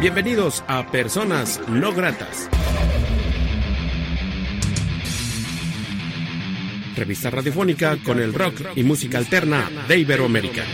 Bienvenidos a Personas No Gratas. Revista radiofónica con el rock y música alterna de Iberoamérica.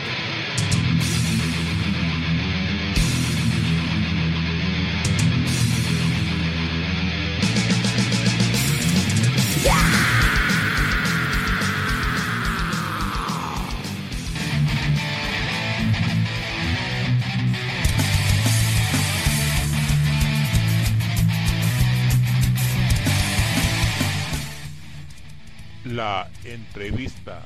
Entrevista.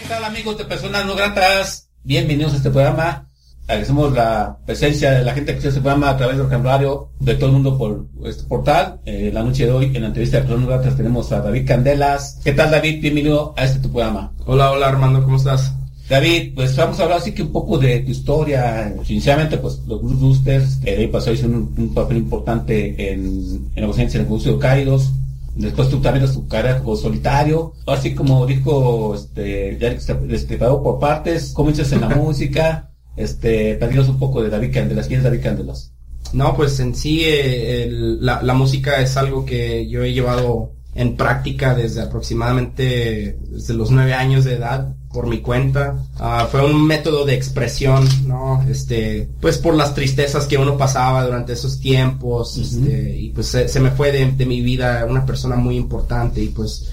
¿Qué tal amigos de Personas No Gratas? Bienvenidos a este programa. Agradecemos la presencia de la gente que escucha este programa a través del radio de todo el mundo por este portal. Eh, la noche de hoy, en la entrevista de Personas No Gratas, tenemos a David Candelas. ¿Qué tal David? Bienvenido a este tu programa. Hola, hola Armando, ¿cómo estás? David, pues vamos a hablar así que un poco de tu historia. Sinceramente, pues los Boosters, el año pasado hicieron un, un papel importante en, en ausencia en el negocio de Cálidos. Después tú también tu carrera como solitario. Así como dijo, este, ya este, por partes, comienzas en la música. Este, platícanos un poco de David Candelas. ¿Quién es David Candelas? No, pues en sí eh, el- la, la música es algo que yo he llevado en práctica desde aproximadamente desde los nueve años de edad por mi cuenta. Ah, fue un método de expresión, ¿no? Este, pues por las tristezas que uno pasaba durante esos tiempos, este, y pues se, se me fue de, de mi vida una persona muy importante y pues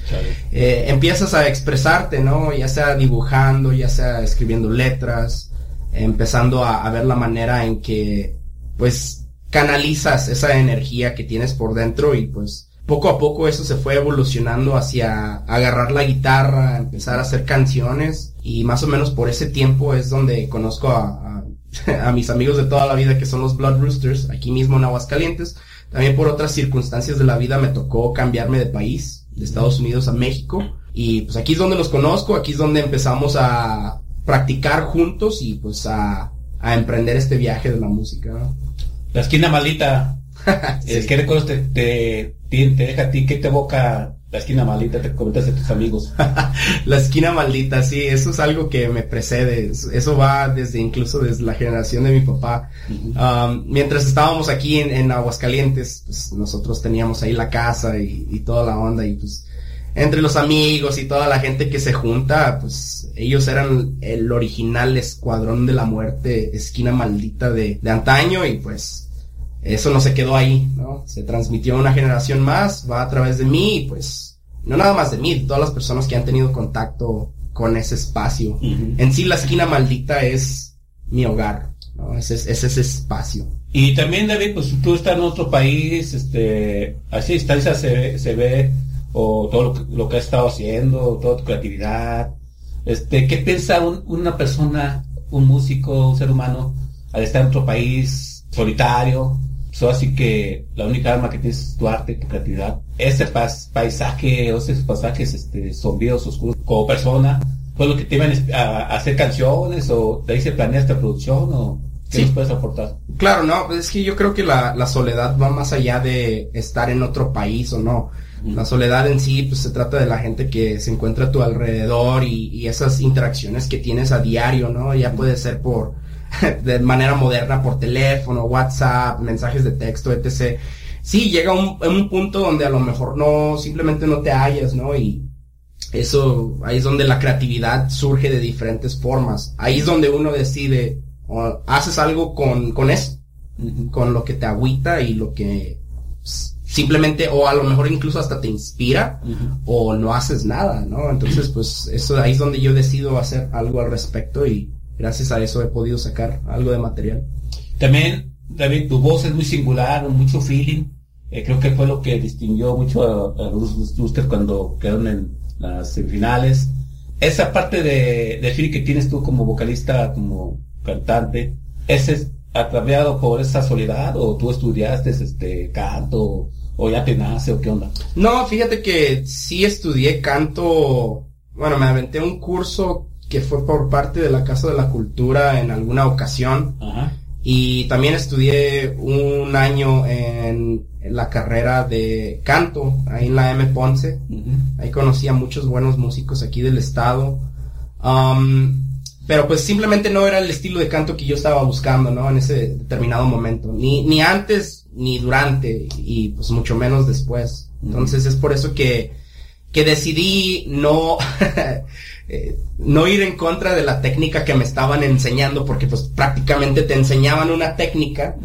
eh, empiezas a expresarte, ¿no? Ya sea dibujando, ya sea escribiendo letras, empezando a, a ver la manera en que, pues, canalizas esa energía que tienes por dentro y pues poco a poco eso se fue evolucionando hacia agarrar la guitarra, empezar a hacer canciones y más o menos por ese tiempo es donde conozco a, a, a mis amigos de toda la vida que son los Blood Roosters, aquí mismo en Aguascalientes. También por otras circunstancias de la vida me tocó cambiarme de país, de Estados Unidos a México. Y pues aquí es donde los conozco, aquí es donde empezamos a practicar juntos y pues a, a emprender este viaje de la música. La esquina maldita. Sí. Que recuerdos te, te, te, deja a ti? ¿Qué te evoca la esquina maldita? Te comentas de tus amigos. La esquina maldita, sí, eso es algo que me precede. Eso- va desde incluso desde la generación de mi papá. Um, mientras estábamos aquí en, en Aguascalientes, pues nosotros teníamos ahí la casa y, y toda la onda y pues entre los amigos y toda la gente que se junta, pues ellos eran el original escuadrón de la muerte, esquina maldita de, de antaño y pues eso no se quedó ahí, ¿no? Se transmitió a una generación más, va a través de mí pues no nada más de mí, de todas las personas que han tenido contacto con ese espacio. En sí la esquina maldita es mi hogar, ¿no? Es, es, es ese espacio. Y también, David, pues tú estás en otro país, este, así distancia se, ve- se ve, o todo lo que, lo que has estado haciendo, toda tu creatividad. Este, ¿qué piensa un- una persona, un músico, un ser humano, al estar en otro país, solitario? So, así que la única arma que tienes es tu arte, tu creatividad. Ese paisaje, o esos pasajes, este, sombríos, oscuros, como persona, fue lo que te iban a, hacer canciones, o de ahí se planea esta producción, o qué Sí. nos puedes aportar? Claro, no, es que yo creo que la, la soledad va más allá de estar en otro país o no. La soledad en sí, pues se trata de la gente que se encuentra a tu alrededor y, y esas interacciones que tienes a diario, ¿no? Ya puede ser por, de manera moderna, por teléfono, WhatsApp, mensajes de texto, etc. Sí, llega un, un punto donde a lo mejor no, simplemente no te hallas, ¿no? Y eso, ahí es donde la creatividad surge de diferentes formas. Ahí es donde uno decide, o haces algo con, con eso, con lo que te agüita y lo que simplemente, o a lo mejor incluso hasta te inspira, o no haces nada, ¿no? Entonces, pues, eso ahí es donde yo decido hacer algo al respecto y gracias a eso he podido sacar algo de material. También, David, tu voz es muy singular, mucho feeling. Eh, creo que fue lo que distinguió mucho a, a los Boosters cuando quedaron en las semifinales. Esa parte de, de feeling que tienes tú como vocalista, como cantante, ¿ese es atraviado por esa soledad o tú estudiaste este canto o ya te nace o qué onda? No, fíjate que sí estudié canto, bueno, me aventé un curso que fue por parte de la Casa de la Cultura en alguna ocasión. Ajá. Y también estudié un año en, la carrera de canto, ahí en la M. Ponce. Ahí conocí a muchos buenos músicos aquí del estado. Um, pero pues simplemente no era el estilo de canto que yo estaba buscando, ¿no? En ese determinado momento. Ni, ni antes, ni durante, y pues mucho menos después. Entonces es por eso que, que decidí no, Eh, no ir en contra de la técnica que me estaban enseñando, porque pues prácticamente te enseñaban una técnica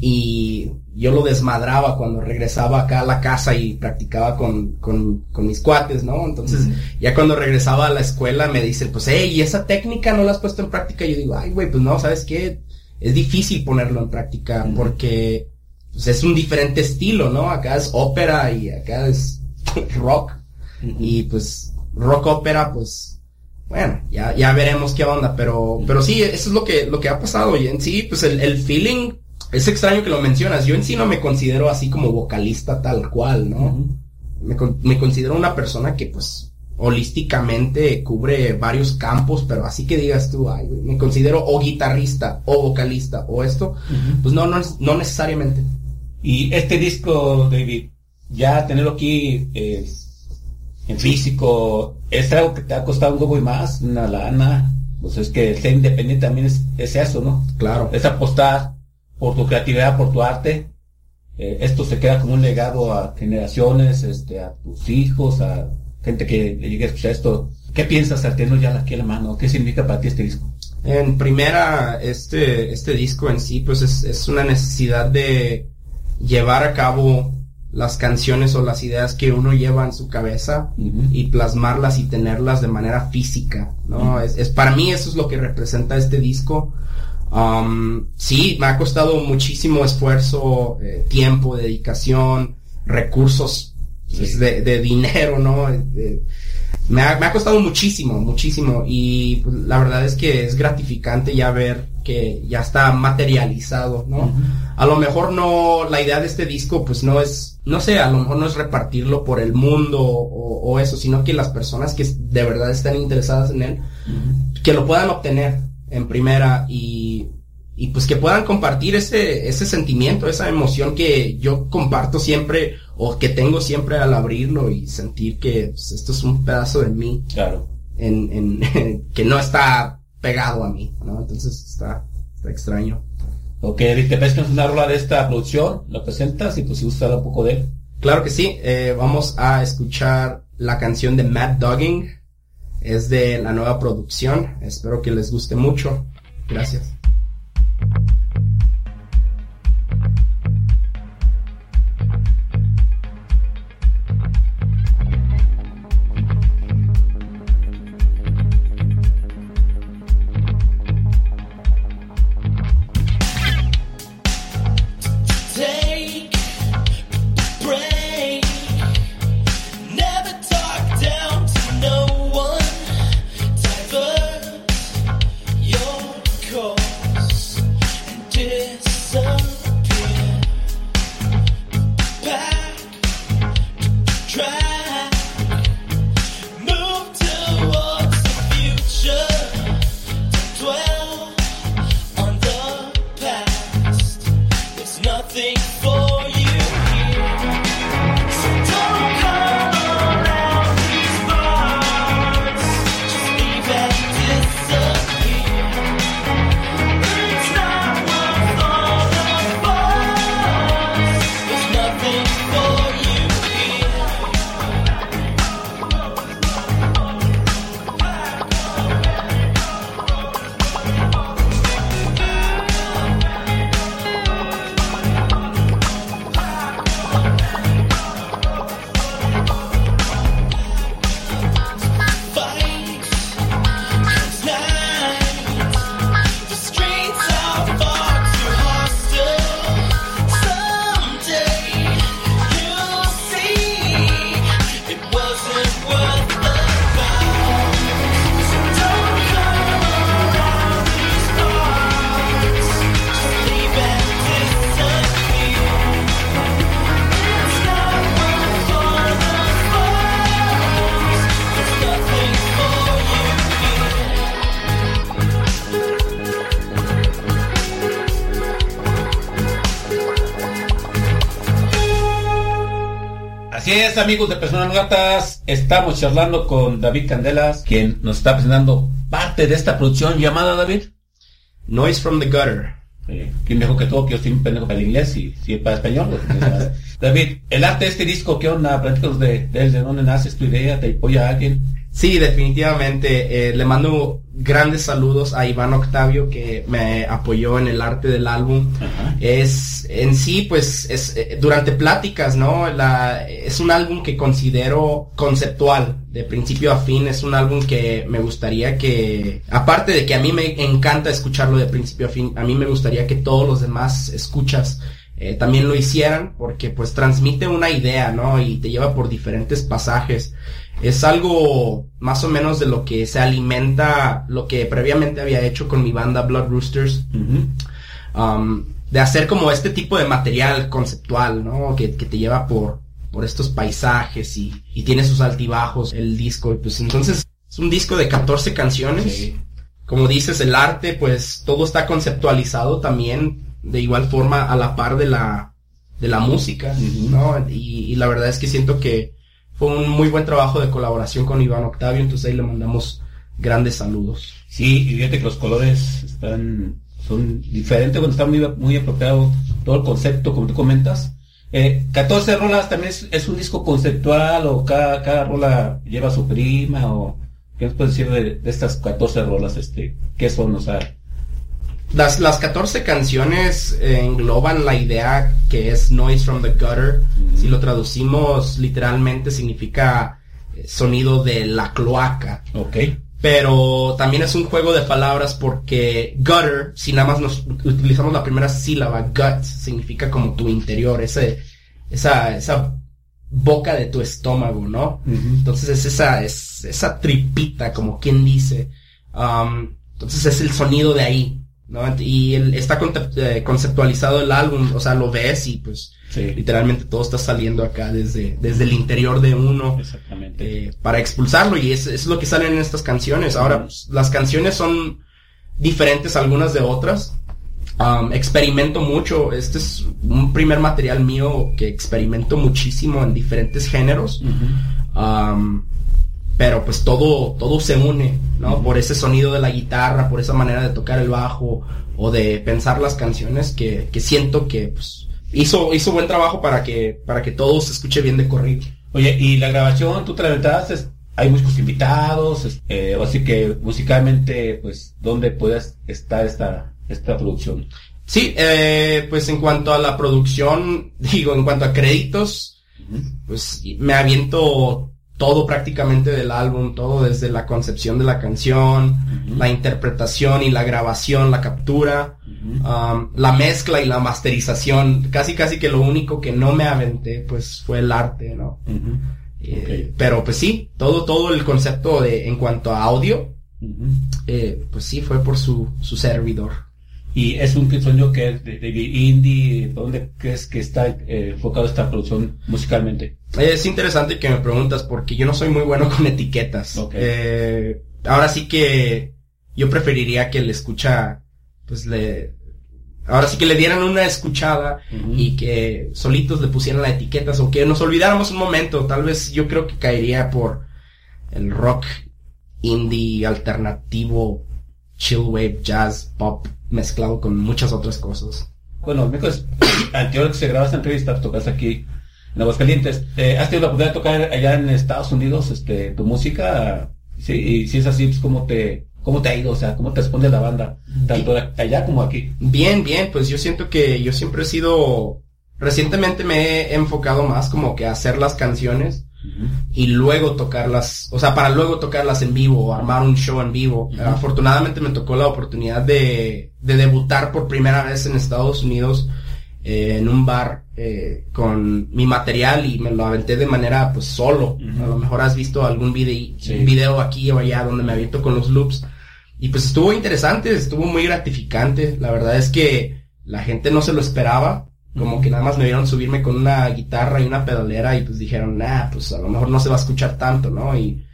y yo lo desmadraba cuando regresaba acá a la casa y practicaba con, con, con mis cuates, ¿no? Entonces, ya cuando regresaba a la escuela me dicen, pues, hey, ¿y esa técnica no la has puesto en práctica? Y yo digo, ay, güey, pues no, ¿sabes qué? Es difícil ponerlo en práctica porque pues, es un diferente estilo, ¿no? Acá es ópera y acá es rock. Y pues, rock ópera, pues, bueno, ya, ya veremos qué onda, pero, pero sí, eso es lo que, lo que ha pasado. Y en sí, pues el, el feeling, es extraño que lo mencionas. Yo en sí no me considero así como vocalista tal cual, ¿no? me, me considero una persona que pues holísticamente cubre varios campos, pero así que digas tú, ay, me considero o guitarrista o vocalista o esto, pues no, no, no necesariamente. Y este disco, David, ya tenerlo aquí eh, en físico, es algo que te ha costado un poco y más, una lana. Pues es que ser independiente también es, es eso, ¿no? Claro. Es apostar por tu creatividad, por tu arte. Eh, esto se queda como un legado a generaciones, este, a tus hijos, a gente que le llegue a escuchar esto. ¿Qué piensas al tenerlo ya aquí en la mano? ¿Qué significa para ti este disco? En primera, este, este disco en sí, pues es, es una necesidad de llevar a cabo las canciones o las ideas que uno lleva en su cabeza y plasmarlas y tenerlas de manera física, ¿no? es, para mí eso es lo que representa este disco. Um, sí, me ha costado muchísimo esfuerzo, eh, tiempo, dedicación, recursos pues, de, dinero, ¿no? me, ha, me, ha, costado muchísimo, muchísimo y pues, la verdad es que es gratificante ya ver que ya está materializado, ¿no? A lo mejor no, la idea de este disco pues no es, no sé, a lo mejor no es repartirlo por el mundo o, eso, sino que las personas que de verdad están interesadas en él, que lo puedan obtener en primera y, y pues que puedan compartir ese, ese sentimiento, esa emoción que yo comparto siempre o que tengo siempre al abrirlo y sentir que pues, esto es un pedazo de mí. Claro. En, en, que no está pegado a mí, ¿no? Entonces está, está extraño. Ok, ¿te es una rola de esta producción? ¿Lo presentas y pues si gusta un poco de él? Claro que sí, eh, vamos a escuchar la canción de Mad Dogging, es de la nueva producción, espero que les guste mucho, gracias. Es, amigos de Personas Gatas. Estamos charlando con David Candelas, quien nos está presentando parte de esta producción llamada David. Noise from the Gutter. Eh, ¿Quién mejor que todo? Que yo soy un pendejo para el inglés y si para español. pues, David, el arte de este disco, ¿qué onda? Platícanos de, de, de dónde naces tu idea, te apoya alguien. Sí, definitivamente. Eh, le mando grandes saludos a Iván Octavio que me apoyó en el arte del álbum. Ajá. Es en sí, pues, es eh, durante pláticas, ¿no? La, es un álbum que considero conceptual, de principio a fin. Es un álbum que me gustaría que, aparte de que a mí me encanta escucharlo de principio a fin, a mí me gustaría que todos los demás escuchas eh, también lo hicieran, porque pues transmite una idea, ¿no? Y te lleva por diferentes pasajes es algo más o menos de lo que se alimenta lo que previamente había hecho con mi banda Blood Roosters. Uh -huh. um, de hacer como este tipo de material conceptual, ¿no? Que, que te lleva por, por estos paisajes y, y, tiene sus altibajos el disco. Y pues entonces es un disco de 14 canciones. Sí. Como dices, el arte, pues todo está conceptualizado también de igual forma a la par de la, de la música, uh -huh. ¿no? Y, y la verdad es que siento que fue un muy buen trabajo de colaboración con Iván Octavio, entonces ahí le mandamos grandes saludos. Sí, y fíjate que los colores están, son diferentes, bueno, está muy, muy apropiado todo el concepto, como tú comentas. Eh, 14 rolas también es, es, un disco conceptual o cada, cada rola lleva su prima o qué nos puedes decir de, de, estas 14 rolas, este, qué son, o sea, las, las 14 canciones eh, engloban la idea que es Noise from the Gutter. Mm -hmm. Si lo traducimos literalmente significa eh, sonido de la cloaca. Ok. Pero también es un juego de palabras porque gutter, si nada más nos utilizamos la primera sílaba, gut, significa como tu interior, ese, esa, esa boca de tu estómago, ¿no? Entonces es esa, es esa tripita, como quien dice. Um, entonces es el sonido de ahí. ¿No? Y el, está eh, conceptualizado el álbum, o sea, lo ves y pues sí. literalmente todo está saliendo acá desde, desde el interior de uno Exactamente. Eh, para expulsarlo y es, es, lo que salen en estas canciones. Ahora, pues, las canciones son diferentes algunas de otras. Um, experimento mucho, este es un primer material mío que experimento muchísimo en diferentes géneros. Uh -huh. um, pero pues todo, todo se une, ¿no? Por ese sonido de la guitarra, por esa manera de tocar el bajo o de pensar las canciones que, que siento que pues, hizo, hizo buen trabajo para que, para que todo se escuche bien de corrido. Oye, y la grabación, tú te la aventaste, hay músicos invitados, eh, así que musicalmente, pues, ¿dónde puedes estar esta, esta producción? Sí, eh, pues en cuanto a la producción, digo, en cuanto a créditos, pues me aviento todo prácticamente del álbum, todo desde la concepción de la canción, uh -huh. la interpretación y la grabación, la captura, uh -huh. um, la mezcla y la masterización. Casi casi que lo único que no me aventé pues fue el arte, ¿no? Uh -huh. eh, okay. Pero pues sí, todo, todo el concepto de en cuanto a audio, eh, pues sí fue por su, su servidor. Y es un sueño que es de, de indie, ¿dónde crees que está eh, enfocado esta producción musicalmente? Es interesante que me preguntas porque yo no soy muy bueno con etiquetas. Okay. Eh, ahora sí que yo preferiría que le escucha, pues le, ahora sí que le dieran una escuchada uh -huh. y que solitos le pusieran las etiquetas o que nos olvidáramos un momento. Tal vez yo creo que caería por el rock indie alternativo, chill wave, jazz, pop mezclado con muchas otras cosas. Bueno, mientras anterior que se graba esta entrevista, tocas aquí en Aguascalientes. Eh, ¿Has tenido la oportunidad de tocar allá en Estados Unidos este, tu música? Sí, y si es así, pues ¿cómo te, cómo te ha ido? O sea, ¿cómo te responde la banda? Tanto allá como aquí. Bien, bien, pues yo siento que yo siempre he sido... Recientemente me he enfocado más como que a hacer las canciones Uh -huh. y luego tocarlas, o sea, para luego tocarlas en vivo o armar un show en vivo. Uh -huh. Afortunadamente me tocó la oportunidad de, de, debutar por primera vez en Estados Unidos eh, en un bar eh, con mi material y me lo aventé de manera pues solo. Uh -huh. A lo mejor has visto algún video, sí. un video aquí o allá donde me aviento con los loops. Y pues estuvo interesante, estuvo muy gratificante. La verdad es que la gente no se lo esperaba como que nada más me vieron subirme con una guitarra y una pedalera y pues dijeron, nah, pues a lo mejor no se va a escuchar tanto, ¿no? Y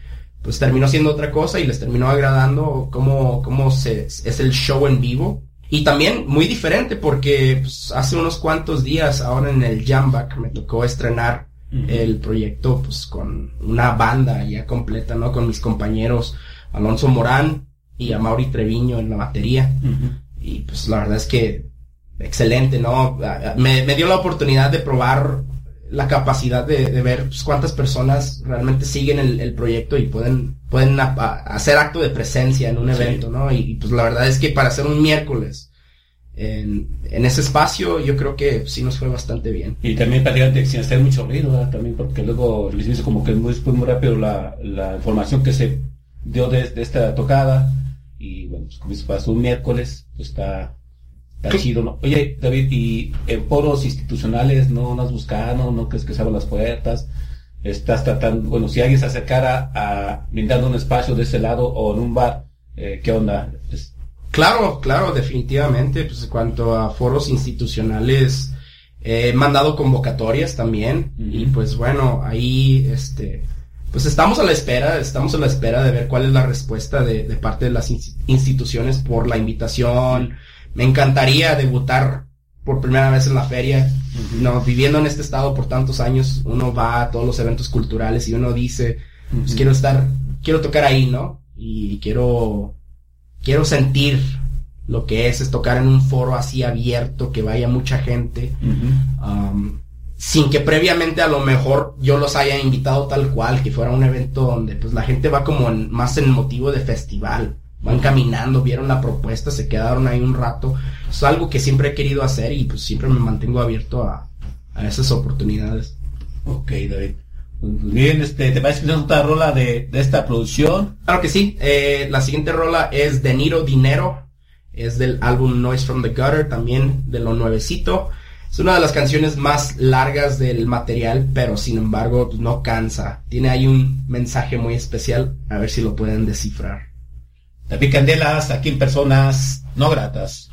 pues terminó siendo otra cosa y les terminó agradando cómo, cómo se, es el show en vivo. Y también muy diferente porque pues, hace unos cuantos días ahora en el Jamback me tocó estrenar el proyecto pues con una banda ya completa, ¿no? Con mis compañeros Alonso Morán y a Mauri Treviño en la batería. Y pues la verdad es que excelente, ¿no? Me, dio la oportunidad de probar la capacidad de, ver pues, cuántas personas realmente siguen el, proyecto y pueden, pueden hacer acto de presencia en un evento, ¿no? Y, pues la verdad es que para hacer un miércoles en, ese espacio yo creo que sí nos fue bastante bien. Y también prácticamente sin hacer mucho ruido, También porque luego les dice como que muy, muy rápido la, la información que se dio de, esta tocada y bueno, pues como pasó un miércoles, pues está Está chido, ¿no? Oye, David, ¿y en foros institucionales no, nos has buscado, no crees que se abran las puertas? ¿Estás tratando, bueno, si alguien se acercara a brindando un espacio de ese lado o en un bar, eh, ¿qué onda? Claro, claro, definitivamente. Pues en cuanto a foros institucionales, he mandado convocatorias también. Y pues bueno, ahí, este, pues estamos a la espera, estamos a la espera de ver cuál es la respuesta de, de parte de las instituciones por la invitación me encantaría debutar por primera vez en la feria. No, viviendo en este estado por tantos años, uno va a todos los eventos culturales y uno dice, pues quiero estar, quiero tocar ahí, ¿no? Y quiero, quiero sentir lo que es, es tocar en un foro así abierto, que vaya mucha gente, um, sin que previamente a lo mejor yo los haya invitado tal cual, que fuera un evento donde pues la gente va como más en motivo de festival van caminando, vieron la propuesta, se quedaron ahí un rato. Es algo que siempre he querido hacer y pues siempre me mantengo abierto a, esas oportunidades. Ok, David. Pues, pues bien, este, ¿te parece que otra rola de, esta producción? Claro que sí. Eh, la siguiente rola es De Niro Dinero. Es del álbum Noise from the Gutter, también de lo nuevecito. Es una de las canciones más largas del material, pero sin embargo no cansa. Tiene ahí un mensaje muy especial. A ver si lo pueden descifrar. David Candelas, aquí en Personas No Gratas.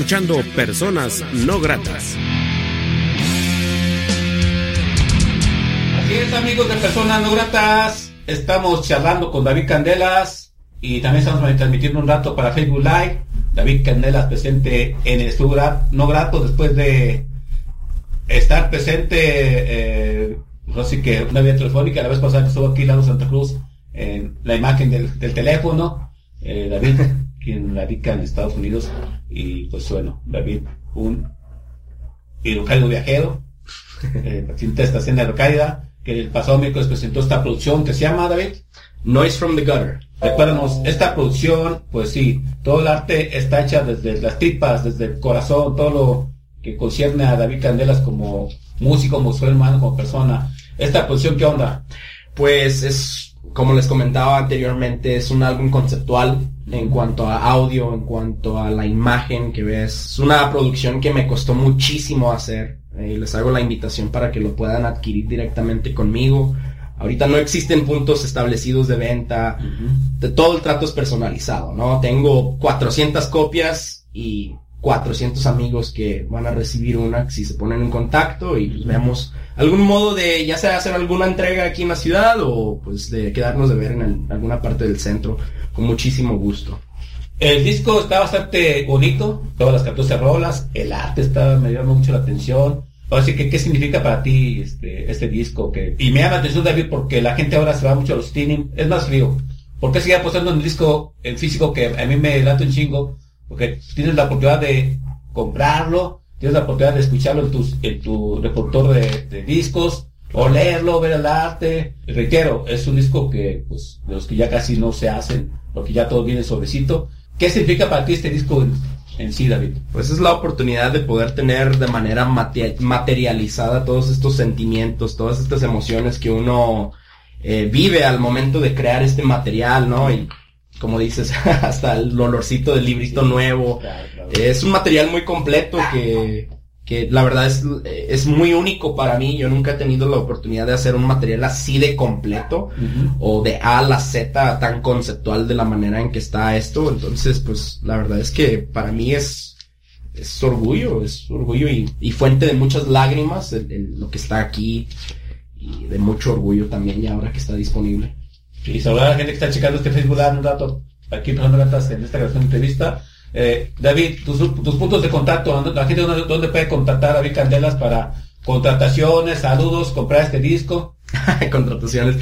Escuchando Personas No Gratas. Así es, amigos de Personas No Gratas. Estamos charlando con David Candelas y también estamos transmitiendo un rato para Facebook Live. David Candelas presente en el No Grato después de estar presente, eh, así que una vía telefónica, la vez pasada que estuvo aquí Lado Santa Cruz, en la imagen del, del teléfono, eh, David, quien radica en Estados Unidos, y pues bueno, David, un hidrocálido viajero, eh, paciente de estación de Aerocaida, que el pasado miércoles presentó esta producción que se llama, David, Noise from the Gutter. Recuérdanos, esta producción, pues sí, todo el arte está hecha desde las tripas, desde el corazón, todo lo que concierne a David Candelas como músico, como su hermano, como persona. Esta producción, ¿qué onda? Pues es, como les comentaba anteriormente, es un álbum conceptual en cuanto a audio, en cuanto a la imagen que ves. Es una producción que me costó muchísimo hacer. Eh, les hago la invitación para que lo puedan adquirir directamente conmigo. Ahorita no existen puntos establecidos de venta. De todo el trato es personalizado, ¿no? Tengo 400 copias y 400 amigos que van a recibir una si se ponen en contacto y pues veamos algún modo de ya sea hacer alguna entrega aquí en la ciudad o pues de quedarnos de ver en alguna parte del centro con muchísimo gusto. El disco está bastante bonito, todas las 14 rolas, el arte está, me llama mucho la atención. Ahora sí que, ¿qué significa para ti este, este disco? Que, y me llama la atención, David, porque la gente ahora se va mucho a los streaming, es más frío. ¿Por qué sigue apostando en el disco en físico que a mí me late un chingo? Porque tienes la oportunidad de comprarlo, tienes la oportunidad de escucharlo en, tus, en tu reproductor de, de discos, o leerlo, ver el arte. Reitero, es un disco que, pues, de los que ya casi no se hacen, porque ya todo viene sobrecito. ¿Qué significa para ti este disco en, sí, David? Pues es la oportunidad de poder tener de manera mate- materializada todos estos sentimientos, todas estas emociones que uno eh, vive al momento de crear este material, ¿no? Como dices, hasta el olorcito del librito nuevo. Es un material muy completo que, que la verdad es, es muy único para mí. Yo nunca he tenido la oportunidad de hacer un material así de completo o de A a la Z tan conceptual de la manera en que está esto. Entonces, pues la verdad es que para mí es, es orgullo, es orgullo y, y fuente de muchas lágrimas el- el- lo que está aquí y de mucho orgullo también ya ahora que está disponible. Y saludar a la gente que está checando este Facebook Live un rato aquí pasando gatas en esta grabación de entrevista. Eh, David, tus, tus puntos de contacto, ¿dónde- la gente dónde, dónde puede contactar a David Candelas para contrataciones, saludos, comprar este disco. contrataciones.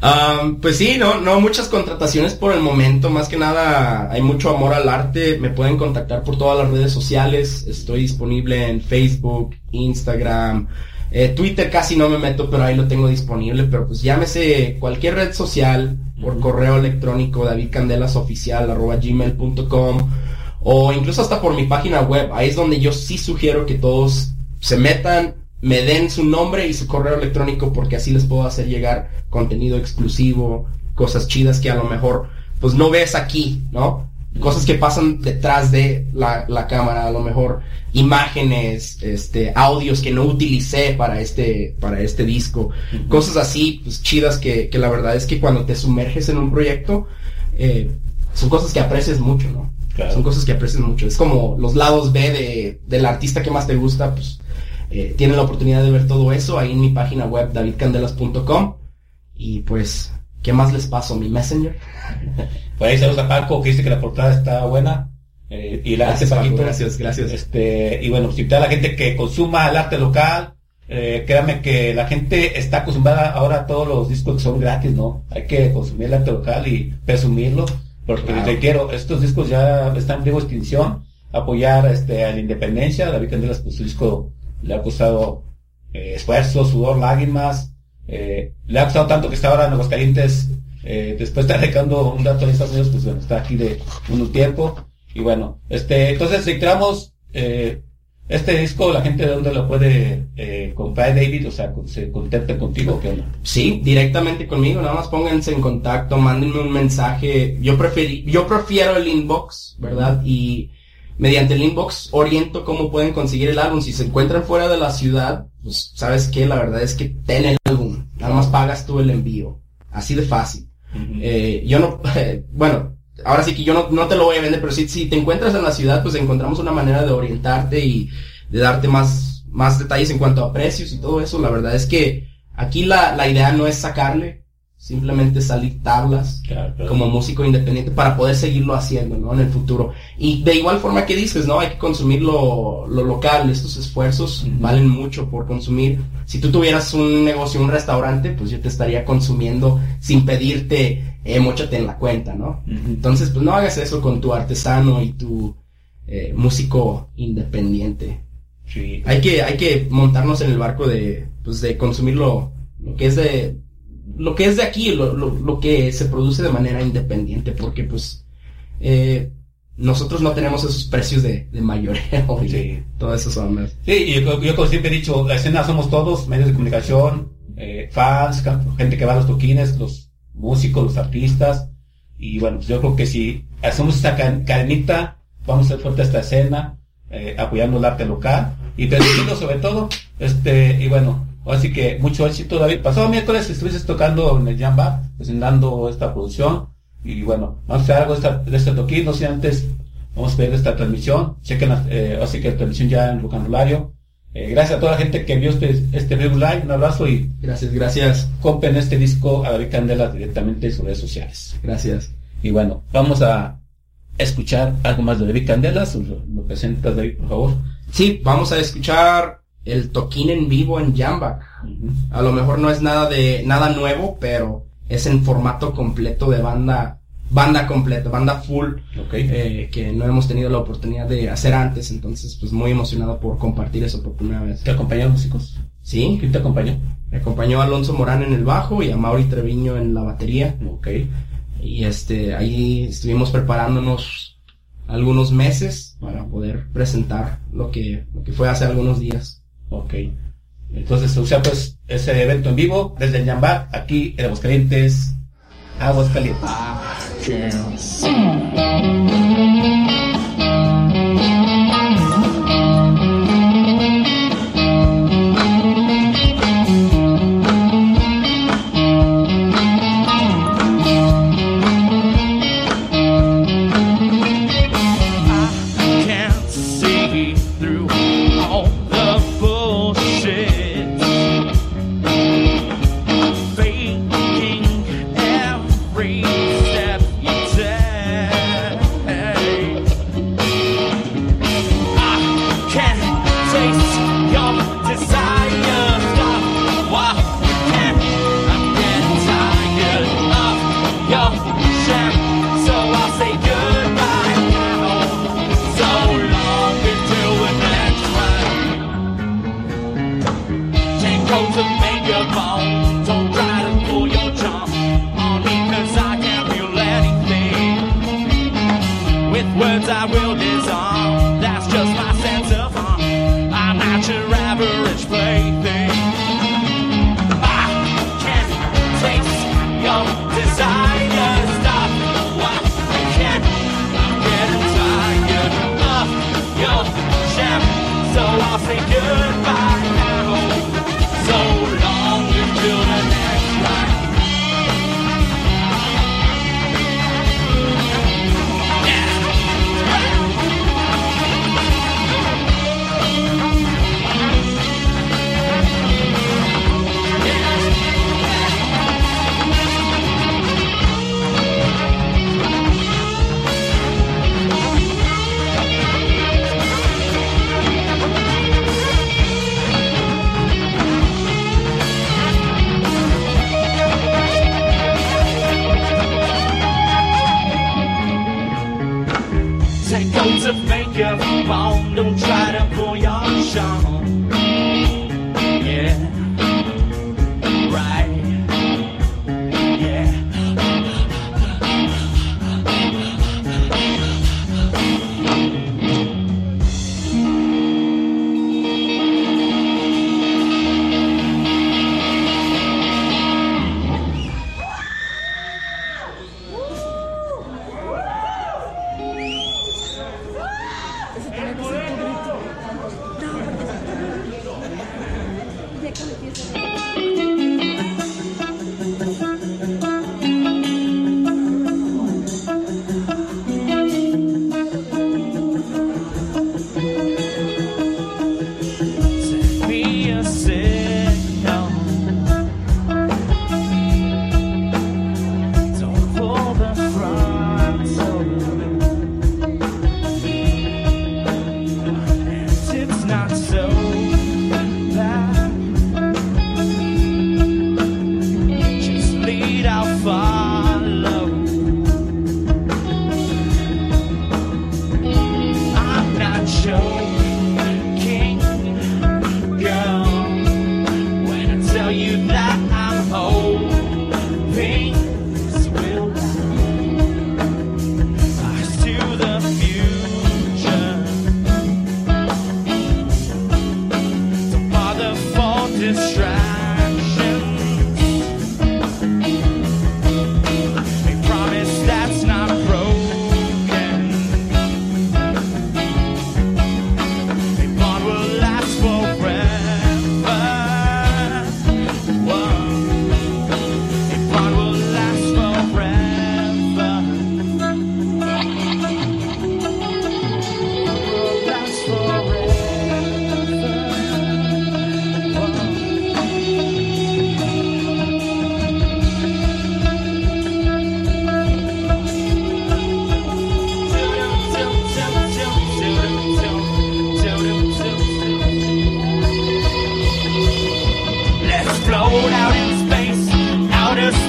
Am, pues sí, no, no muchas contrataciones por el momento. Más que nada, hay mucho amor al arte. Me pueden contactar por todas las redes sociales. Estoy disponible en Facebook, Instagram, eh, Twitter casi no me meto, pero ahí lo tengo disponible. Pero pues llámese cualquier red social por correo electrónico davidcandelasoficial@gmail.com o incluso hasta por mi página web. Ahí es donde yo sí sugiero que todos se metan, me den su nombre y su correo electrónico porque así les puedo hacer llegar contenido exclusivo, cosas chidas que a lo mejor pues no ves aquí, ¿no? Cosas que pasan detrás de la, la cámara, a lo mejor imágenes, este, audios que no utilicé para este, para este disco, cosas así, pues chidas que, que la verdad es que cuando te sumerges en un proyecto, eh, son cosas que aprecias mucho, ¿no? Claro. Son cosas que aprecias mucho. Es como los lados B de, del artista que más te gusta, pues eh, tienen la oportunidad de ver todo eso ahí en mi página web davidcandelas.com y pues, ¿qué más les paso? Mi messenger. Por ahí saludos a Paco que dice que la portada está buena. Eh, y la hace Gracias, Paquito. gracias, gracias. Este, y bueno, si a la gente que consuma el arte local, eh, créanme que la gente está acostumbrada ahora a todos los discos que son gratis, ¿no? Hay que consumir el arte local y presumirlo, porque Claro. les quiero, estos discos ya están en extinción, apoyar este, a la independencia, David Candelas, pues su disco le ha costado eh, esfuerzo, sudor, lágrimas, eh, le ha costado tanto que está ahora en Aguascalientes, eh, después de estar recando un dato en Estados Unidos, pues bueno, está aquí de un tiempo, y bueno, este, entonces reiteramos, eh, este disco, la gente de dónde lo puede eh, comprar, David, o sea, se contacta contigo, ¿qué onda? Sí, directamente conmigo, nada más pónganse en contacto, mándenme un mensaje. Yo preferí, yo prefiero el inbox, ¿verdad? Y mediante el inbox oriento cómo pueden conseguir el álbum. Si se encuentran fuera de la ciudad, pues sabes qué, la verdad es que ten el álbum, nada más pagas tú el envío. Así de fácil. Eh, yo no, bueno, ahora sí que yo no, no te lo voy a vender, pero si, si te encuentras en la ciudad, pues encontramos una manera de orientarte y de darte más, más detalles en cuanto a precios y todo eso. La verdad es que aquí la, la idea no es sacarle, simplemente salir tablas Claro, claro. como músico independiente para poder seguirlo haciendo, ¿no? En el futuro. Y de igual forma que dices, ¿no? Hay que consumir lo, lo local, estos esfuerzos valen mucho por consumir. Si tú tuvieras un negocio, un restaurante, pues yo te estaría consumiendo sin pedirte, eh, mochate en la cuenta, ¿no? Entonces, pues no hagas eso con tu artesano y tu eh, músico independiente. Sí. Hay que, hay que montarnos en el barco de, pues de consumir lo, lo que es de, lo que es de aquí, lo, lo, lo que se produce de manera independiente, porque pues, eh, nosotros no tenemos esos precios de, de mayoreo y Sí. todas esas ondas. Sí, y yo, yo como siempre he dicho, la escena somos todos, medios de comunicación, eh, fans, gente que va a los toquines, los músicos, los artistas, y bueno, pues yo creo que si hacemos esta ca- cadenita, vamos a ser fuerte esta escena, eh, apoyando el arte local, y permitiendo sobre todo, este, y bueno, así que mucho éxito David. Pasado miércoles estuviste tocando en el Jam Bar, presentando esta producción, y bueno, vamos a hacer algo de, esta, de este toquín, no sé antes, vamos a ver esta transmisión, chequen la, eh, así que la transmisión ya en vocabulario. Eh, gracias a toda la gente que vio este, este Facebook Live, un abrazo y Gracias, gracias, compren este disco a David Candela directamente en sus redes sociales. gracias. Y bueno, vamos a escuchar algo más de David Candelas, lo, lo presentas David, por favor. Sí, vamos a escuchar el toquín en vivo en Jamba. Ujú. A lo mejor no es nada de, nada nuevo, pero es en formato completo de banda, banda completa, banda full. Ok. eh, que no hemos tenido la oportunidad de hacer antes, entonces pues muy emocionado por compartir eso por primera vez. ¿Te acompañaron músicos? Sí, ¿Quién te acompañó? me acompañó Alonso Morán en el bajo y a Mauri Treviño en la batería Ok. y este ahí estuvimos preparándonos algunos meses para poder presentar lo que lo que fue hace algunos días. Ok. Entonces, o sea, pues, ese evento en vivo desde el aquí en Aguascalientes, Aguascalientes. can't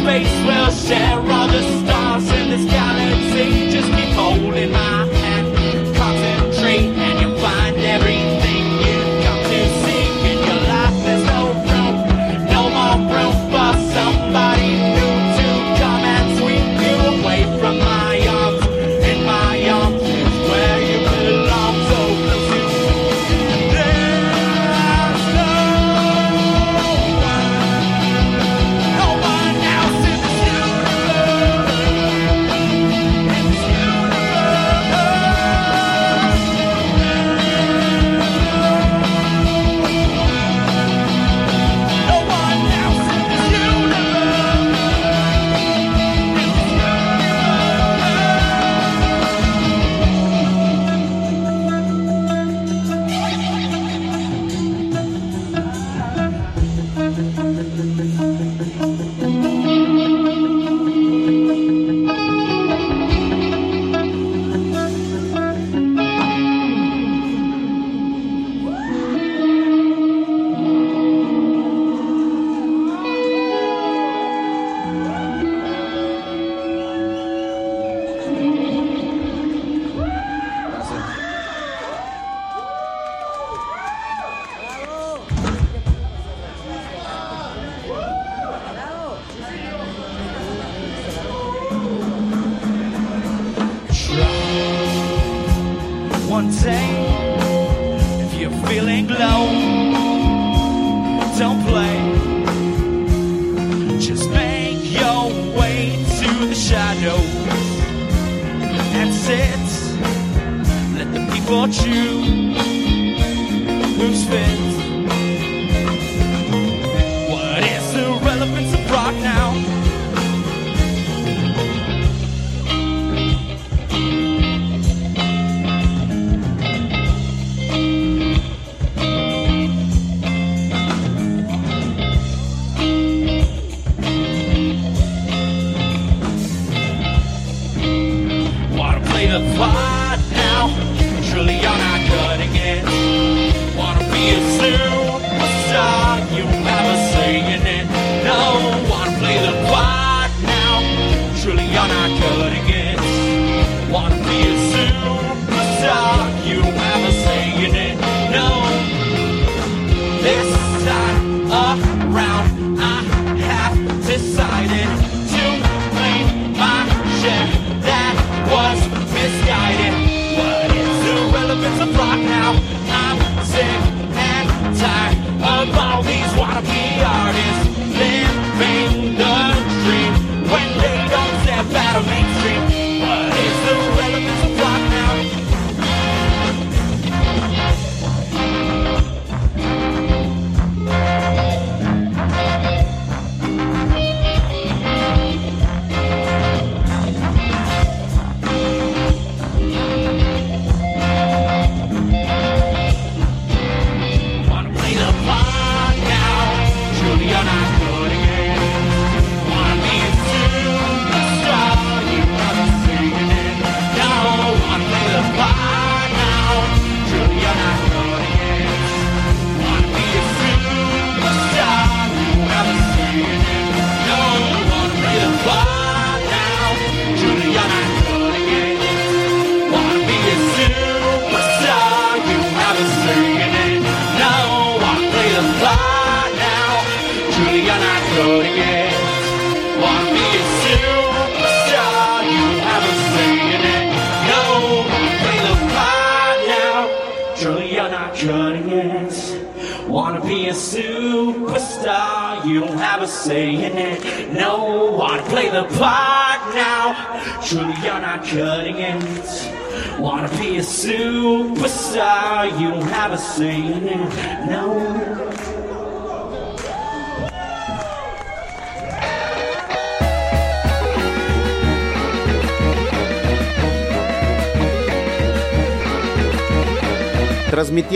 space will share. One day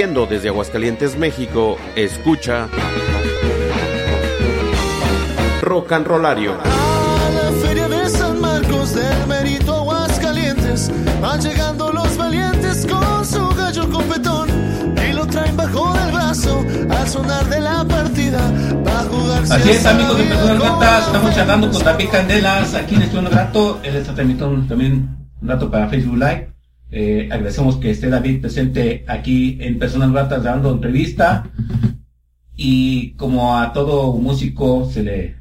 Transmitiendo desde Aguascalientes, México, escucha Rock and Rollario. A la feria de San Marcos del Merito Aguascalientes van llegando los valientes con su gallo competón y lo traen bajo del brazo al sonar de la partida va a jugarse Así es, amigos de Personas con Gratas, estamos charlando con. David Candelas aquí en Estudio Grato. Él está transmitiendo también un rato para Facebook Live. Eh, agradecemos que esté David presente aquí en Personas Gratas dando entrevista. Y como a todo músico se le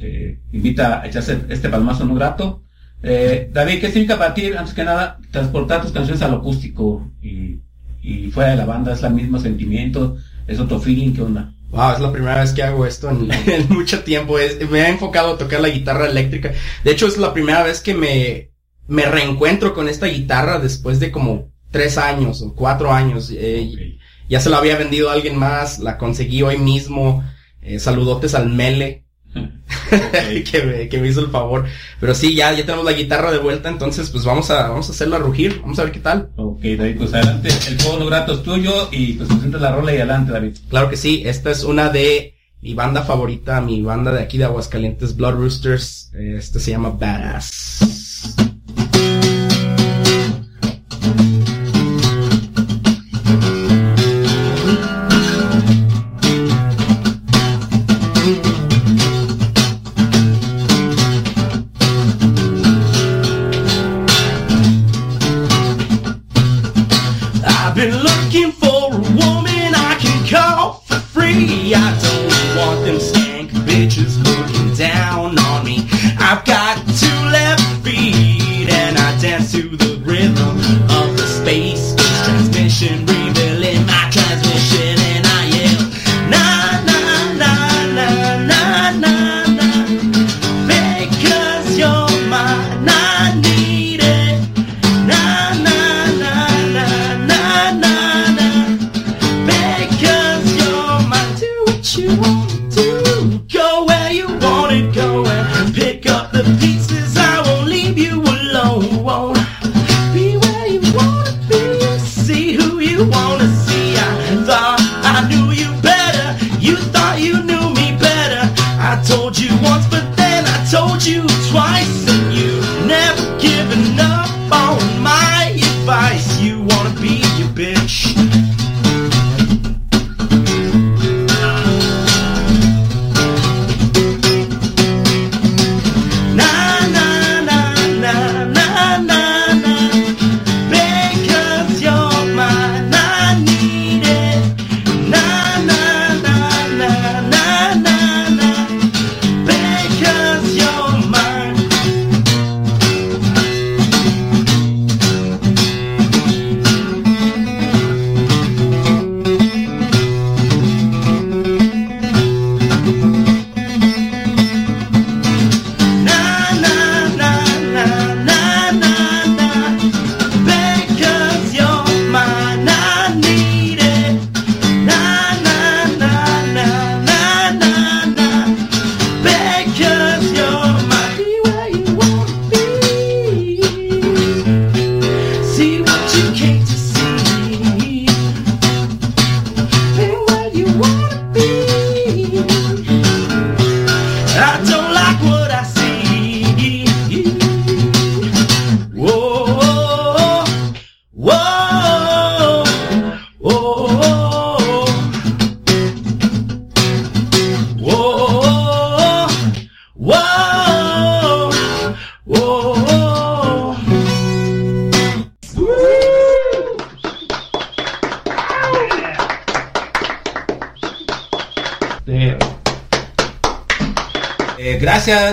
eh, invita a echarse este palmazo no grato. Eh, David, ¿qué significa para antes que nada, transportar tus canciones a lo acústico y, y fuera de la banda? ¿Es el mismo sentimiento? ¿Es otro feeling? ¿Qué onda? Wow, es la primera vez que hago esto en, en mucho tiempo. Es- me he enfocado a tocar la guitarra eléctrica. De hecho, es la primera vez que me, me reencuentro con esta guitarra después de como tres años o cuatro años. Eh, Ya se la había vendido a alguien más, la conseguí hoy mismo. Eh, saludotes al Mele. que, me, que me hizo el favor. Pero sí, ya, ya tenemos la guitarra de vuelta, entonces pues vamos a, vamos a hacerla rugir. Vamos a ver qué tal. Ok, David, pues adelante, el no grato es tuyo y pues presenta la rola y adelante, David. Claro que sí, esta es una de mi banda favorita, mi banda de aquí de Aguascalientes, Blood Roosters. Eh, Este se llama Badass.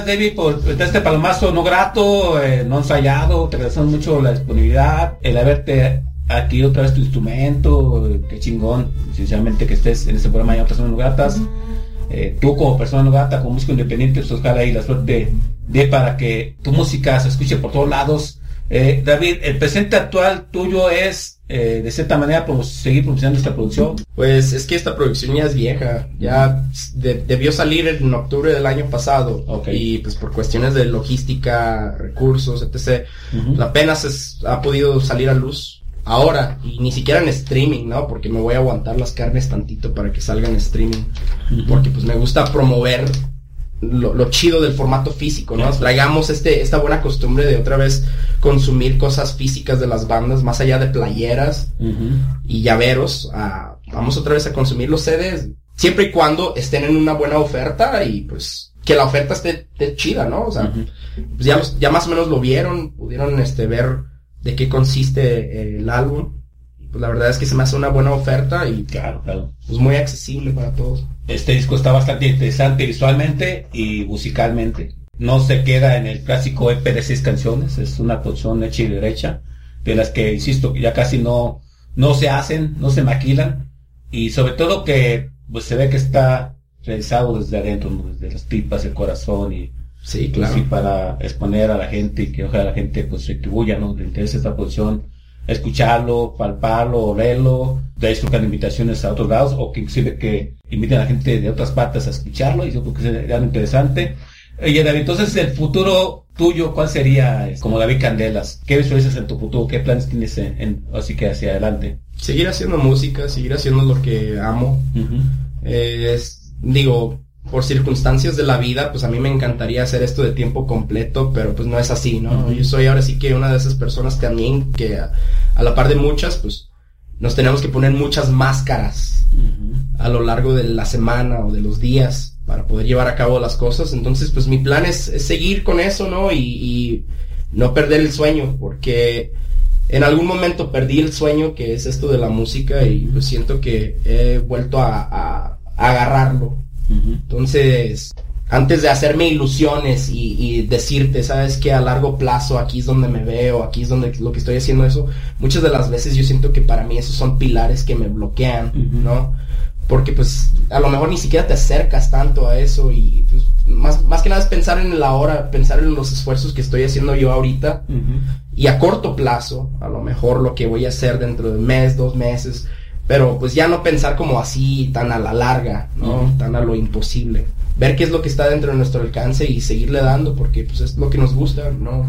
David, por este palomazo no grato, eh, no ensayado. Te agradecemos mucho la disponibilidad, el haberte aquí otra vez tu instrumento. eh, Qué chingón, sinceramente, que estés en este programa de personas no gratas. Eh, tú como persona no grata, como músico independiente, pues ojalá y la suerte de para que tu música se escuche por todos lados. Eh, David, el presente actual tuyo es, eh, de cierta manera, promo- seguir promocionando esta producción. Pues es que esta producción ya es vieja, ya de- debió salir en octubre del año pasado y pues por cuestiones de logística, recursos, etc. Ujú. Apenas es- ha podido salir a luz ahora y ni siquiera en streaming, ¿no? Porque me voy a aguantar las carnes tantito para que salga en streaming, porque pues me gusta promover lo, lo chido del formato físico, ¿no? Traigamos este esta buena costumbre de otra vez consumir cosas físicas de las bandas más allá de playeras y llaveros, a- vamos otra vez a consumir los CDs, siempre y cuando estén en una buena oferta y pues que la oferta esté, esté chida, ¿no? O sea, pues ya, los- ya más o menos lo vieron, pudieron este ver de qué consiste eh, el álbum. Y, Pues la verdad es que se me hace una buena oferta y Claro, claro. pues muy accesible para todos. Este disco está bastante interesante visualmente y musicalmente. No se queda en el clásico EP de seis canciones, es una producción hecha y derecha, de las que, insisto, ya casi no, no se hacen, no se maquilan, y sobre todo que pues, se ve que está realizado desde adentro, desde las tripas, el corazón, y Sí, pues, claro. sí, para exponer a la gente y que ojalá la gente pues retribuya, ¿no? Le interesa esta producción, escucharlo, palparlo, olerlo, de ahí surcan invitaciones a otros lados o que inclusive que inviten a la gente de otras partes a escucharlo y yo creo que sería algo interesante. Oye David, entonces el futuro tuyo, ¿cuál sería como David Candelas? ¿Qué visualizas en tu futuro? ¿Qué planes tienes en, en- así que hacia adelante? Seguir haciendo música, seguir haciendo lo que amo. Eh, es- digo, por circunstancias de la vida, pues a mí me encantaría hacer esto de tiempo completo, pero pues no es así, ¿no? Yo soy ahora sí que una de esas personas también que a, a la par de muchas, pues nos tenemos que poner muchas máscaras a lo largo de la semana o de los días para poder llevar a cabo las cosas. Entonces, pues mi plan es, es seguir con eso, ¿no? Y, y no perder el sueño, porque en algún momento perdí el sueño que es esto de la música y pues siento que he vuelto a, a- a agarrarlo. Entonces, antes de hacerme ilusiones y, y decirte, sabes que a largo plazo aquí es donde me veo, aquí es donde lo que estoy haciendo eso, muchas de las veces yo siento que para mí esos son pilares que me bloquean. ¿no? Porque pues a lo mejor ni siquiera te acercas tanto a eso y pues más, más que nada es pensar en la hora, pensar en los esfuerzos que estoy haciendo yo ahorita y a corto plazo, a lo mejor lo que voy a hacer dentro de un mes, dos meses, pero pues ya no pensar como así tan a la larga, ¿no? Tan a lo imposible. Ver qué es lo que está dentro de nuestro alcance y seguirle dando porque pues es lo que nos gusta, ¿no?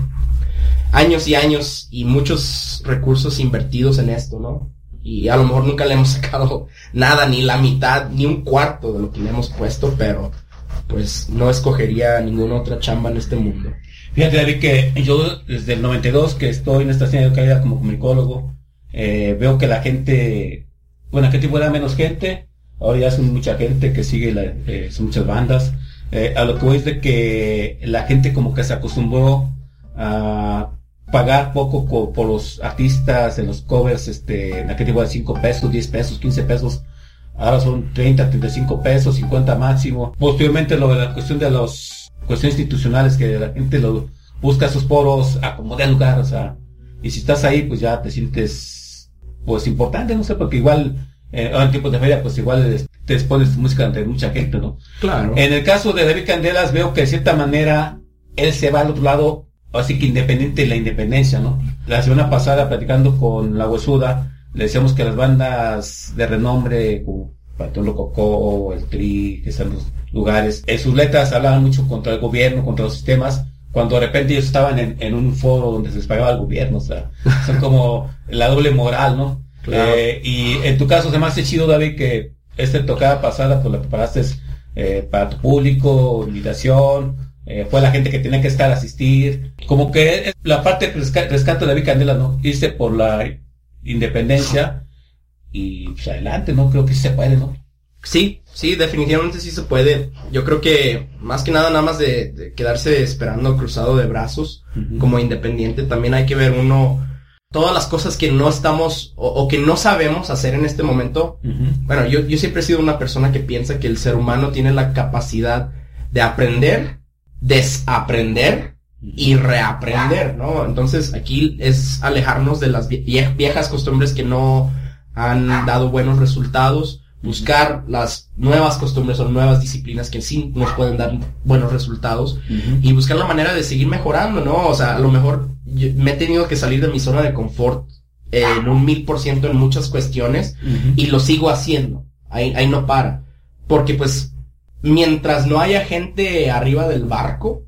Años y años y muchos recursos invertidos en esto, ¿no? Y a lo mejor nunca le hemos sacado nada, ni la mitad, ni un cuarto de lo que le hemos puesto, pero pues no escogería ninguna otra chamba en este mundo. Fíjate, David, que yo desde el 92 que estoy en esta escena de calidad como comunicólogo, eh, veo que la gente, bueno, que tipo era menos gente, ahora ya son mucha gente que sigue, la- eh, son muchas bandas. Eh, a lo que voy es de que la gente como que se acostumbró a pagar poco co- por los artistas en los covers, este, en aquel tipo de 5 pesos, 10 pesos, 15 pesos. Ahora son 30, 35 pesos, 50 máximo. Posteriormente lo de la cuestión de los cuestiones institucionales que la gente lo busca sus poros, acomoda el lugar, o sea, y si estás ahí, pues ya te sientes, pues importante, no sé, porque igual, eh, ahora en tiempos de feria, pues igual te expones tu música ante mucha gente, ¿no? Claro. En el caso de David Candelas veo que de cierta manera él se va al otro lado, así que independiente de la independencia, ¿no? La semana pasada platicando con la huesuda, le decíamos que las bandas de renombre, como Patón Lococó, el Tri, que están los lugares, en sus letras hablaban mucho contra el gobierno, contra los sistemas, cuando de repente ellos estaban en, en un foro donde se les pagaba al gobierno, o sea, son como la doble moral, ¿no? Claro. Eh, y en tu caso se me hace chido, David, que este tocada pasada, pues la preparaste eh, para tu público, invitación, eh, fue la gente que tenía que estar a asistir. Como que es la parte que resca- rescata David Candela, ¿no? Irse por la independencia y pues adelante, ¿no? Creo que sí se puede, ¿no? Sí, sí, definitivamente sí se puede. Yo creo que más que nada nada más de, de quedarse esperando cruzado de brazos como independiente, también hay que ver uno todas las cosas que no estamos o, o que no sabemos hacer en este momento. Bueno, yo, yo siempre he sido una persona que piensa que el ser humano tiene la capacidad de aprender desaprender y reaprender, ¿no? Entonces aquí es alejarnos de las vie- viejas costumbres que no han dado buenos resultados, buscar las nuevas costumbres o nuevas disciplinas que sí nos pueden dar buenos resultados y buscar la manera de seguir mejorando, ¿no? O sea, a lo mejor yo me he tenido que salir de mi zona de confort eh, en un mil por ciento en muchas cuestiones y lo sigo haciendo. Ahí, ahí no para. Porque pues, mientras no haya gente arriba del barco,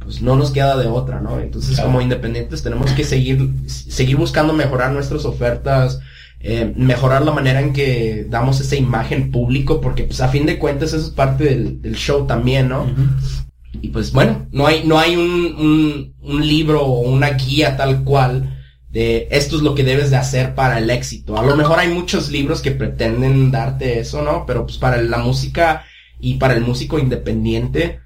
pues no nos queda de otra, ¿no? Entonces Claro. como independientes tenemos que seguir, seguir buscando mejorar nuestras ofertas, eh, mejorar la manera en que damos esa imagen público, porque pues a fin de cuentas eso es parte del, del show también, ¿no? Y pues bueno, no hay, no hay un, un, un libro o una guía tal cual de esto es lo que debes de hacer para el éxito. A lo mejor hay muchos libros que pretenden darte eso, ¿no? Pero pues para la música y para el músico independiente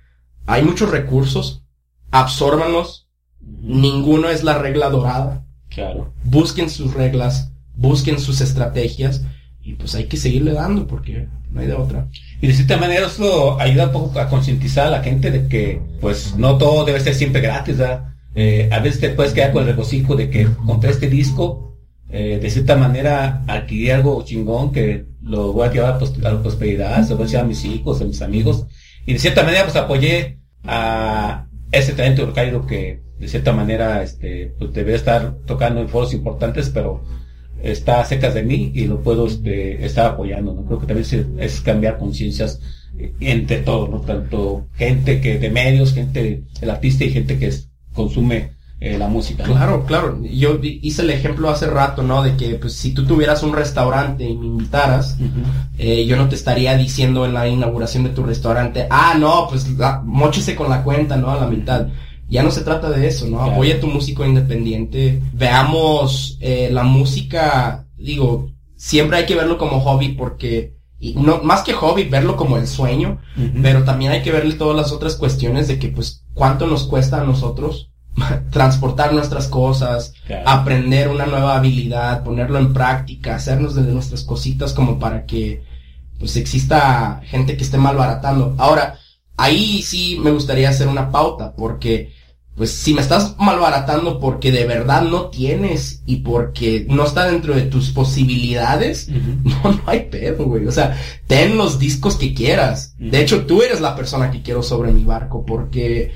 hay muchos recursos, absórbanlos, ninguno es la regla dorada. Claro. Busquen sus reglas, busquen sus estrategias y pues hay que seguirle dando porque no hay de otra. Y de cierta manera eso ayuda un poco a concientizar a la gente de que pues no todo debe ser siempre gratis, ¿verdad? Eh, a veces te puedes quedar con el regocijo de que compré este disco, eh, de cierta manera adquirí algo chingón que lo voy a llevar a, pos- a la prosperidad, se lo voy a decir a mis hijos, a mis amigos, y de cierta manera pues apoyé a ese talento caído que de cierta manera este pues debe estar tocando en foros importantes, pero está cerca de mí y lo puedo este, estar apoyando, ¿no? Creo que también es cambiar conciencias eh, entre todos, ¿no? Tanto gente que de medios, gente, el artista y gente que es- consume eh, la música, ¿no? Claro, claro. Yo hice el ejemplo hace rato, ¿no? De que pues si tú tuvieras un restaurante y me invitaras, eh, yo no te estaría diciendo en la inauguración de tu restaurante, ah, no, pues la, móchese con la cuenta, ¿no? A la mitad. Ya no se trata de eso, ¿no? Claro. Apoya a tu músico independiente. Veamos eh, la música, digo, siempre hay que verlo como hobby porque, y no, más que hobby, verlo como el sueño, pero también hay que verle todas las otras cuestiones de que, pues, cuánto nos cuesta a nosotros transportar nuestras cosas, Claro. aprender una nueva habilidad, ponerlo en práctica, hacernos de nuestras cositas como para que, pues, exista gente que esté malbaratando. Ahora, ahí sí me gustaría hacer una pauta, porque, pues, si me estás malbaratando porque de verdad no tienes y porque no está dentro de tus posibilidades, no, no hay pedo, güey. O sea, ten los discos que quieras. De hecho, tú eres la persona que quiero sobre mi barco porque,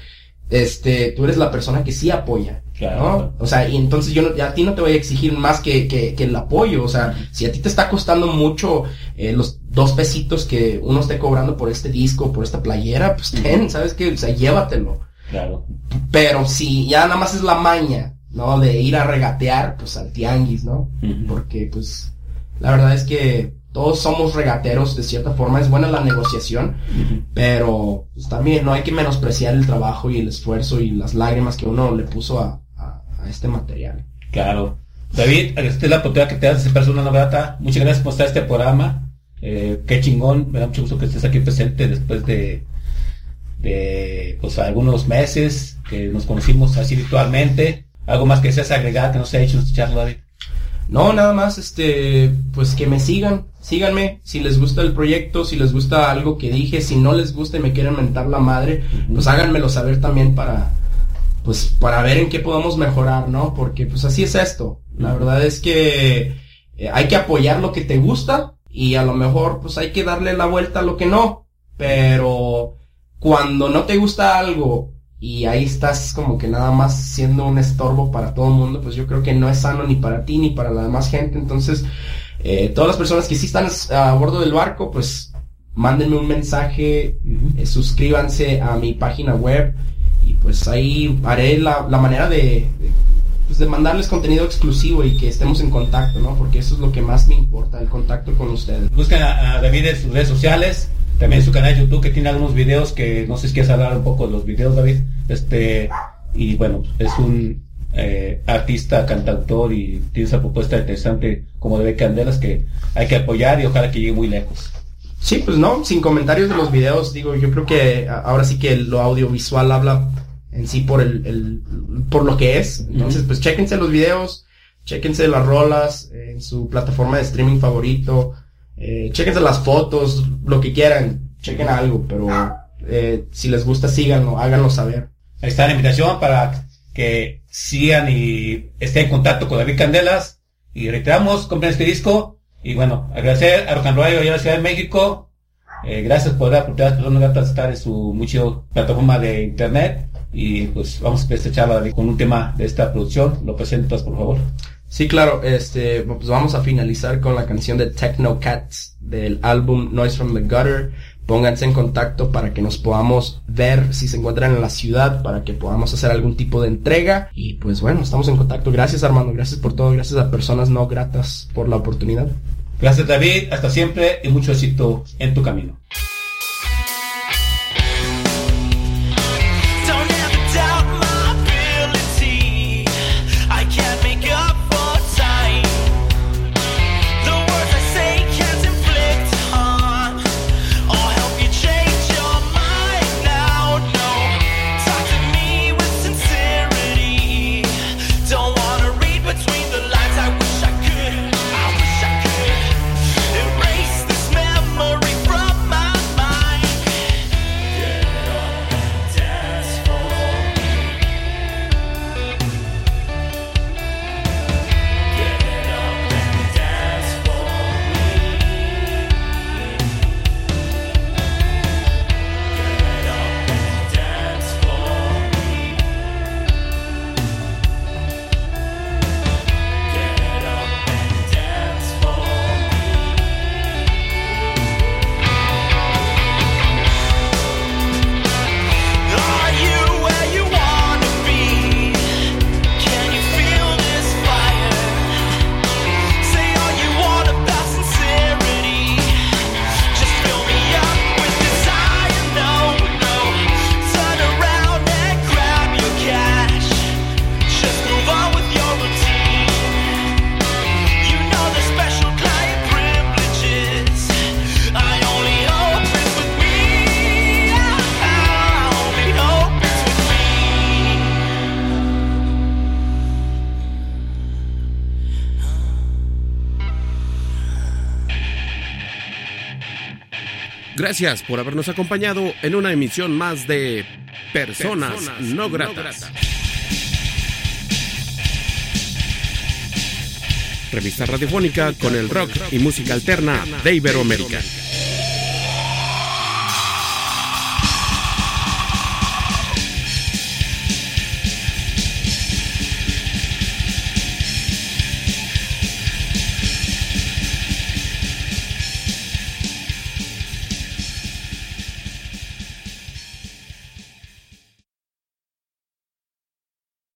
este, tú eres la persona que sí apoya. Claro. ¿no? O sea, y entonces yo no- a ti no te voy a exigir más que, que, que el apoyo. O sea, si a ti te está costando mucho eh, los dos pesitos que uno esté cobrando por este disco, por esta playera, pues ten, ¿sabes qué? O sea, llévatelo. Claro. Pero si ya nada más es la maña, ¿no? De ir a regatear, pues al tianguis, ¿no? Porque, pues, la verdad es que todos somos regateros de cierta forma. Es buena la negociación, pero pues, también no hay que menospreciar el trabajo y el esfuerzo y las lágrimas que uno le puso a este material. Claro. David, esta es la oportunidad que te das de ser una grata. Muchas gracias por estar en este programa. Eh, qué chingón. Me da mucho gusto que estés aquí presente después de, de pues algunos meses que nos conocimos así virtualmente. Algo más que deseas agregar que no se ha hecho en esta charla, David. No, nada más, este, pues que me sigan, síganme, si les gusta el proyecto, si les gusta algo que dije, si no les gusta y me quieren mentar la madre, pues háganmelo saber también para, pues, para ver en qué podemos mejorar, ¿no? Porque, pues, así es esto. La verdad es que eh, hay que apoyar lo que te gusta y a lo mejor, pues, hay que darle la vuelta a lo que no. Pero cuando no te gusta algo y ahí estás como que nada más siendo un estorbo para todo el mundo, pues yo creo que no es sano ni para ti ni para la demás gente. Entonces, eh, todas las personas que sí están a bordo del barco, pues mándenme un mensaje, eh, suscríbanse a mi página web pues ahí haré la, la manera de, de, pues, de mandarles contenido exclusivo y que estemos en contacto, ¿no? Porque eso es lo que más me importa, el contacto con ustedes. Busquen a, a David en sus redes sociales, también en su canal de YouTube que tiene algunos videos que no sé si quieres hablar un poco de los videos, David. Este, y bueno, es un eh, artista, cantautor y tiene esa propuesta interesante como David Candelas que hay que apoyar y ojalá que llegue muy lejos. Sí, pues no, sin comentarios de los videos, digo, yo creo que ahora sí que lo audiovisual habla en sí por el, el- por lo que es. Entonces, pues chéquense los videos, chéquense las rolas eh, en su plataforma de streaming favorito, eh, chéquense las fotos, lo que quieran, chequen algo, pero Eh, si les gusta, síganlo, háganlo saber. Ahí está la invitación para que sigan y estén en contacto con David Candelas. Y reiteramos, compren este disco. Y bueno, agradecer a Rock and Roll y a la Ciudad de México. Eh, gracias por la oportunidad de estar en su mucho plataforma de internet. Y pues vamos a empezar esta charla con un tema de esta producción. Lo presentas, por favor. Sí, claro, este, pues vamos a finalizar con la canción de Techno Cats del álbum Noise from the Gutter. Pónganse en contacto para que nos podamos ver si se encuentran en la ciudad, para que podamos hacer algún tipo de entrega. Y pues bueno, estamos en contacto. Gracias Armando, gracias por todo, gracias a personas no gratas por la oportunidad. Gracias David, hasta siempre y mucho éxito en tu camino. Gracias por habernos acompañado en una emisión más de Personas, no gratas. Revista radiofónica con el rock y música alterna de Iberoamérica.